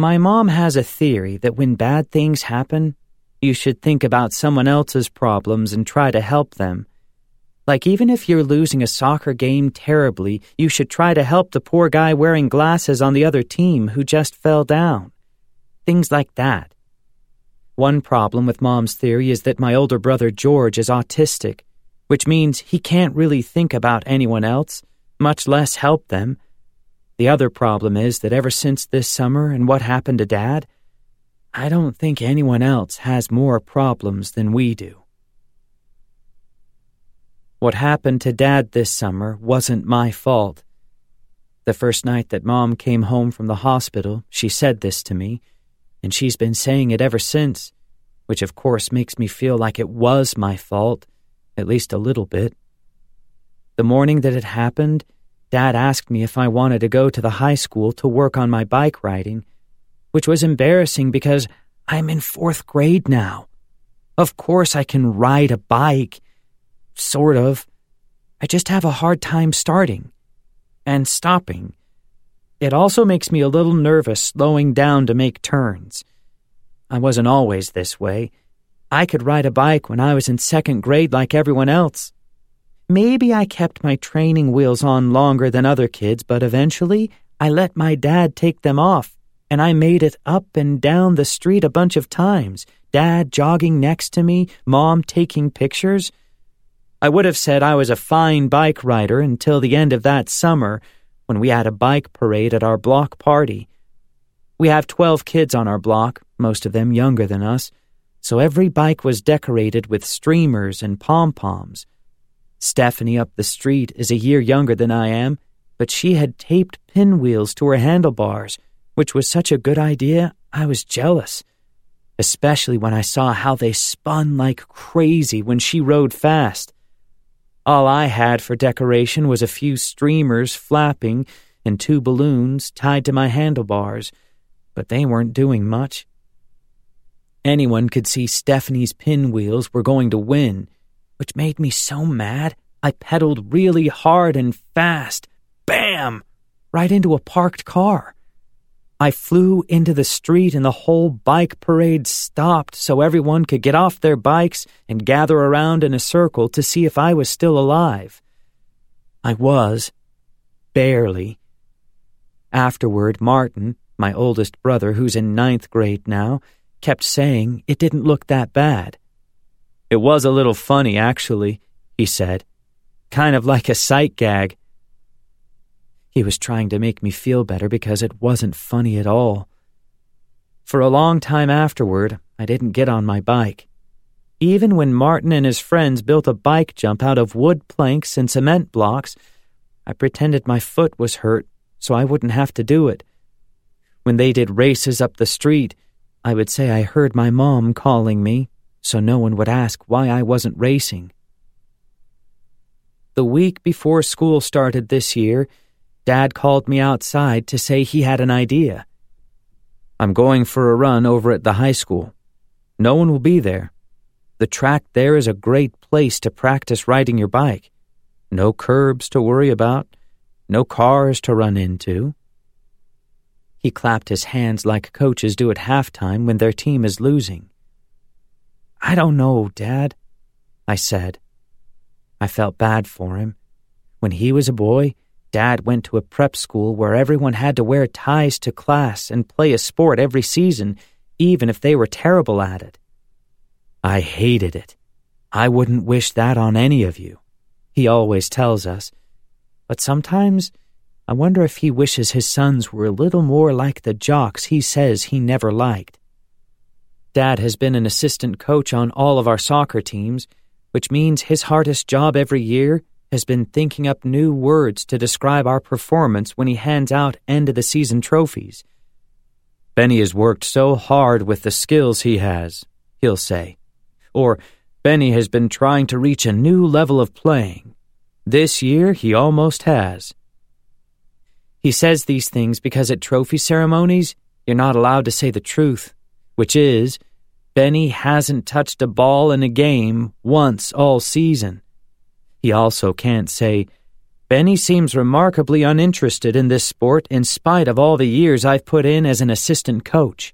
My mom has a theory that when bad things happen, you should think about someone else's problems and try to help them. Like, even if you're losing a soccer game terribly, you should try to help the poor guy wearing glasses on the other team who just fell down. Things like that. One problem with Mom's theory is that my older brother George is autistic, which means he can't really think about anyone else, much less help them. The other problem is that ever since this summer and what happened to Dad, I don't think anyone else has more problems than we do. What happened to Dad this summer wasn't my fault. The first night that Mom came home from the hospital, she said this to me, and she's been saying it ever since, which of course makes me feel like it was my fault, at least a little bit. The morning that it happened, Dad asked me if I wanted to go to the high school to work on my bike riding which was embarrassing because I'm in fourth grade now. Of course, I can ride a bike. Sort of. I just have a hard time starting and stopping. It also makes me a little nervous slowing down to make turns. I wasn't always this way. I could ride a bike when I was in second grade like everyone else. Maybe I kept my training wheels on longer than other kids, but eventually I let my dad take them off and I made it up and down the street a bunch of times, Dad jogging next to me, Mom taking pictures. I would have said I was a fine bike rider until the end of that summer when we had a bike parade at our block party. We have 12 kids on our block, most of them younger than us, so every bike was decorated with streamers and pom poms. Stephanie up the street is a year younger than I am, but she had taped pinwheels to her handlebars which was such a good idea, I was jealous, especially when I saw how they spun like crazy when she rode fast. All I had for decoration was a few streamers flapping and two balloons tied to my handlebars, but they weren't doing much. Anyone could see Stephanie's pinwheels were going to win, which made me so mad I pedaled really hard and fast. Bam! Right into a parked car. I flew into the street and the whole bike parade stopped so everyone could get off their bikes and gather around in a circle to see if I was still alive. I was. Barely. Afterward, Martin, my oldest brother, who's in ninth grade now, kept saying it didn't look that bad. It was a little funny, actually, he said. Kind of like a sight gag. He was trying to make me feel better because it wasn't funny at all. For a long time afterward, I didn't get on my bike. Even when Martin and his friends built a bike jump out of wood planks and cement blocks, I pretended my foot was hurt so I wouldn't have to do it. When they did races up the street, I would say I heard my mom calling me, so no one would ask why I wasn't racing. The week before school started this year, Dad called me outside to say he had an idea. I'm going for a run over at the high school. No one will be there. The track there is a great place to practice riding your bike. No curbs to worry about, no cars to run into. He clapped his hands like coaches do at halftime when their team is losing. I don't know, Dad, I said. I felt bad for him. When he was a boy, Dad went to a prep school where everyone had to wear ties to class and play a sport every season, even if they were terrible at it. I hated it. I wouldn't wish that on any of you, he always tells us. But sometimes I wonder if he wishes his sons were a little more like the jocks he says he never liked. Dad has been an assistant coach on all of our soccer teams, which means his hardest job every year has been thinking up new words to describe our performance when he hands out end of the season trophies. Benny has worked so hard with the skills he has, he'll say. Or, Benny has been trying to reach a new level of playing. This year, he almost has. He says these things because at trophy ceremonies, you're not allowed to say the truth, which is, Benny hasn't touched a ball in a game once all season. He also can't say, Benny seems remarkably uninterested in this sport in spite of all the years I've put in as an assistant coach.